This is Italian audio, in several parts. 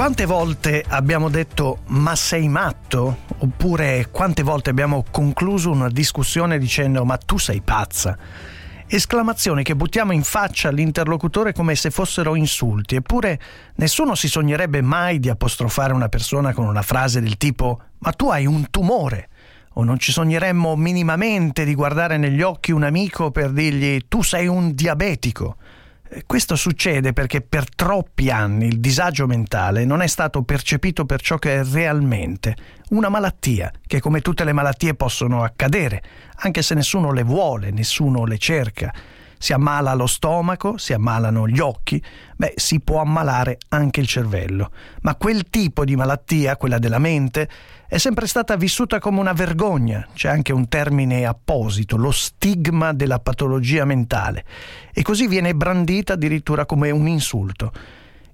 Quante volte abbiamo detto ma sei matto? Oppure quante volte abbiamo concluso una discussione dicendo ma tu sei pazza? Esclamazioni che buttiamo in faccia all'interlocutore come se fossero insulti, eppure nessuno si sognerebbe mai di apostrofare una persona con una frase del tipo ma tu hai un tumore o non ci sogneremmo minimamente di guardare negli occhi un amico per dirgli tu sei un diabetico. Questo succede perché per troppi anni il disagio mentale non è stato percepito per ciò che è realmente, una malattia, che come tutte le malattie possono accadere, anche se nessuno le vuole, nessuno le cerca si ammala lo stomaco, si ammalano gli occhi, beh, si può ammalare anche il cervello. Ma quel tipo di malattia, quella della mente, è sempre stata vissuta come una vergogna, c'è anche un termine apposito, lo stigma della patologia mentale, e così viene brandita addirittura come un insulto.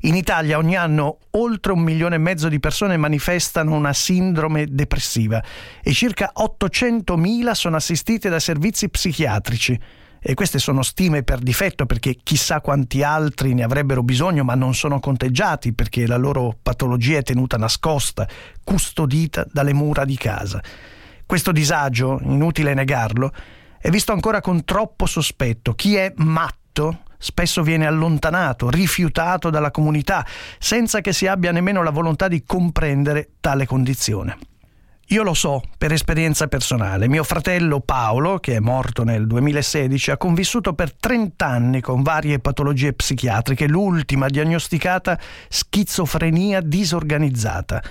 In Italia ogni anno oltre un milione e mezzo di persone manifestano una sindrome depressiva e circa 800.000 sono assistite da servizi psichiatrici. E queste sono stime per difetto perché chissà quanti altri ne avrebbero bisogno ma non sono conteggiati perché la loro patologia è tenuta nascosta, custodita dalle mura di casa. Questo disagio, inutile negarlo, è visto ancora con troppo sospetto. Chi è matto spesso viene allontanato, rifiutato dalla comunità, senza che si abbia nemmeno la volontà di comprendere tale condizione. Io lo so per esperienza personale. Mio fratello Paolo, che è morto nel 2016, ha convissuto per 30 anni con varie patologie psichiatriche, l'ultima diagnosticata schizofrenia disorganizzata.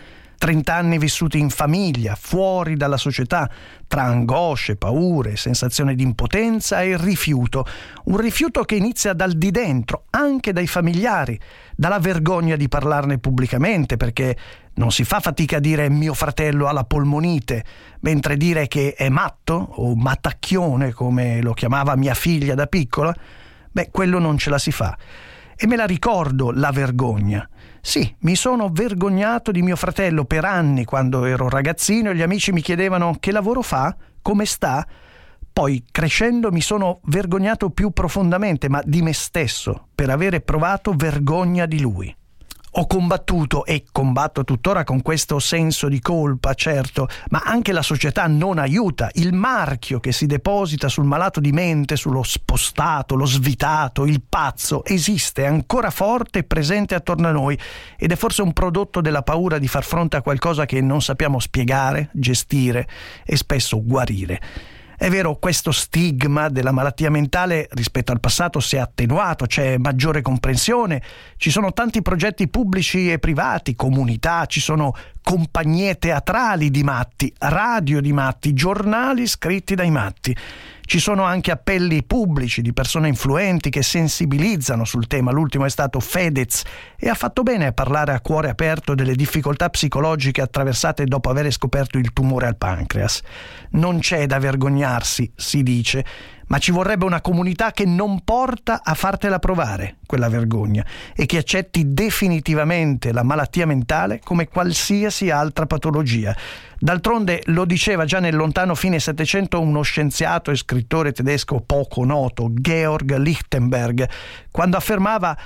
30 anni vissuti in famiglia, fuori dalla società, tra angosce, paure, sensazione di impotenza e rifiuto. Un rifiuto che inizia dal di dentro, anche dai familiari, dalla vergogna di parlarne pubblicamente, perché non si fa fatica a dire mio fratello ha la polmonite, mentre dire che è matto o mattacchione, come lo chiamava mia figlia da piccola, beh, quello non ce la si fa. E me la ricordo la vergogna. Sì, mi sono vergognato di mio fratello per anni quando ero ragazzino e gli amici mi chiedevano che lavoro fa, come sta. Poi, crescendo, mi sono vergognato più profondamente, ma di me stesso, per avere provato vergogna di lui. Ho combattuto e combatto tuttora con questo senso di colpa, certo, ma anche la società non aiuta. Il marchio che si deposita sul malato di mente, sullo spostato, lo svitato, il pazzo, esiste, è ancora forte e presente attorno a noi ed è forse un prodotto della paura di far fronte a qualcosa che non sappiamo spiegare, gestire e spesso guarire. È vero, questo stigma della malattia mentale rispetto al passato si è attenuato, c'è maggiore comprensione, ci sono tanti progetti pubblici e privati, comunità, ci sono compagnie teatrali di matti, radio di matti, giornali scritti dai matti. Ci sono anche appelli pubblici di persone influenti che sensibilizzano sul tema. L'ultimo è stato Fedez e ha fatto bene a parlare a cuore aperto delle difficoltà psicologiche attraversate dopo aver scoperto il tumore al pancreas. Non c'è da vergognarsi, si dice, ma ci vorrebbe una comunità che non porta a fartela provare quella vergogna e che accetti definitivamente la malattia mentale come qualsiasi altra patologia. D'altronde lo diceva già nel lontano fine Settecento uno scienziato e scrittore tedesco poco noto, Georg Lichtenberg, quando affermava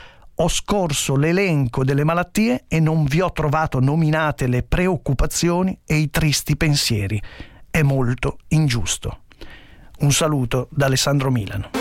ho scorso l'elenco delle malattie e non vi ho trovato nominate le preoccupazioni e i tristi pensieri. È molto ingiusto. Un saluto da Alessandro Milano.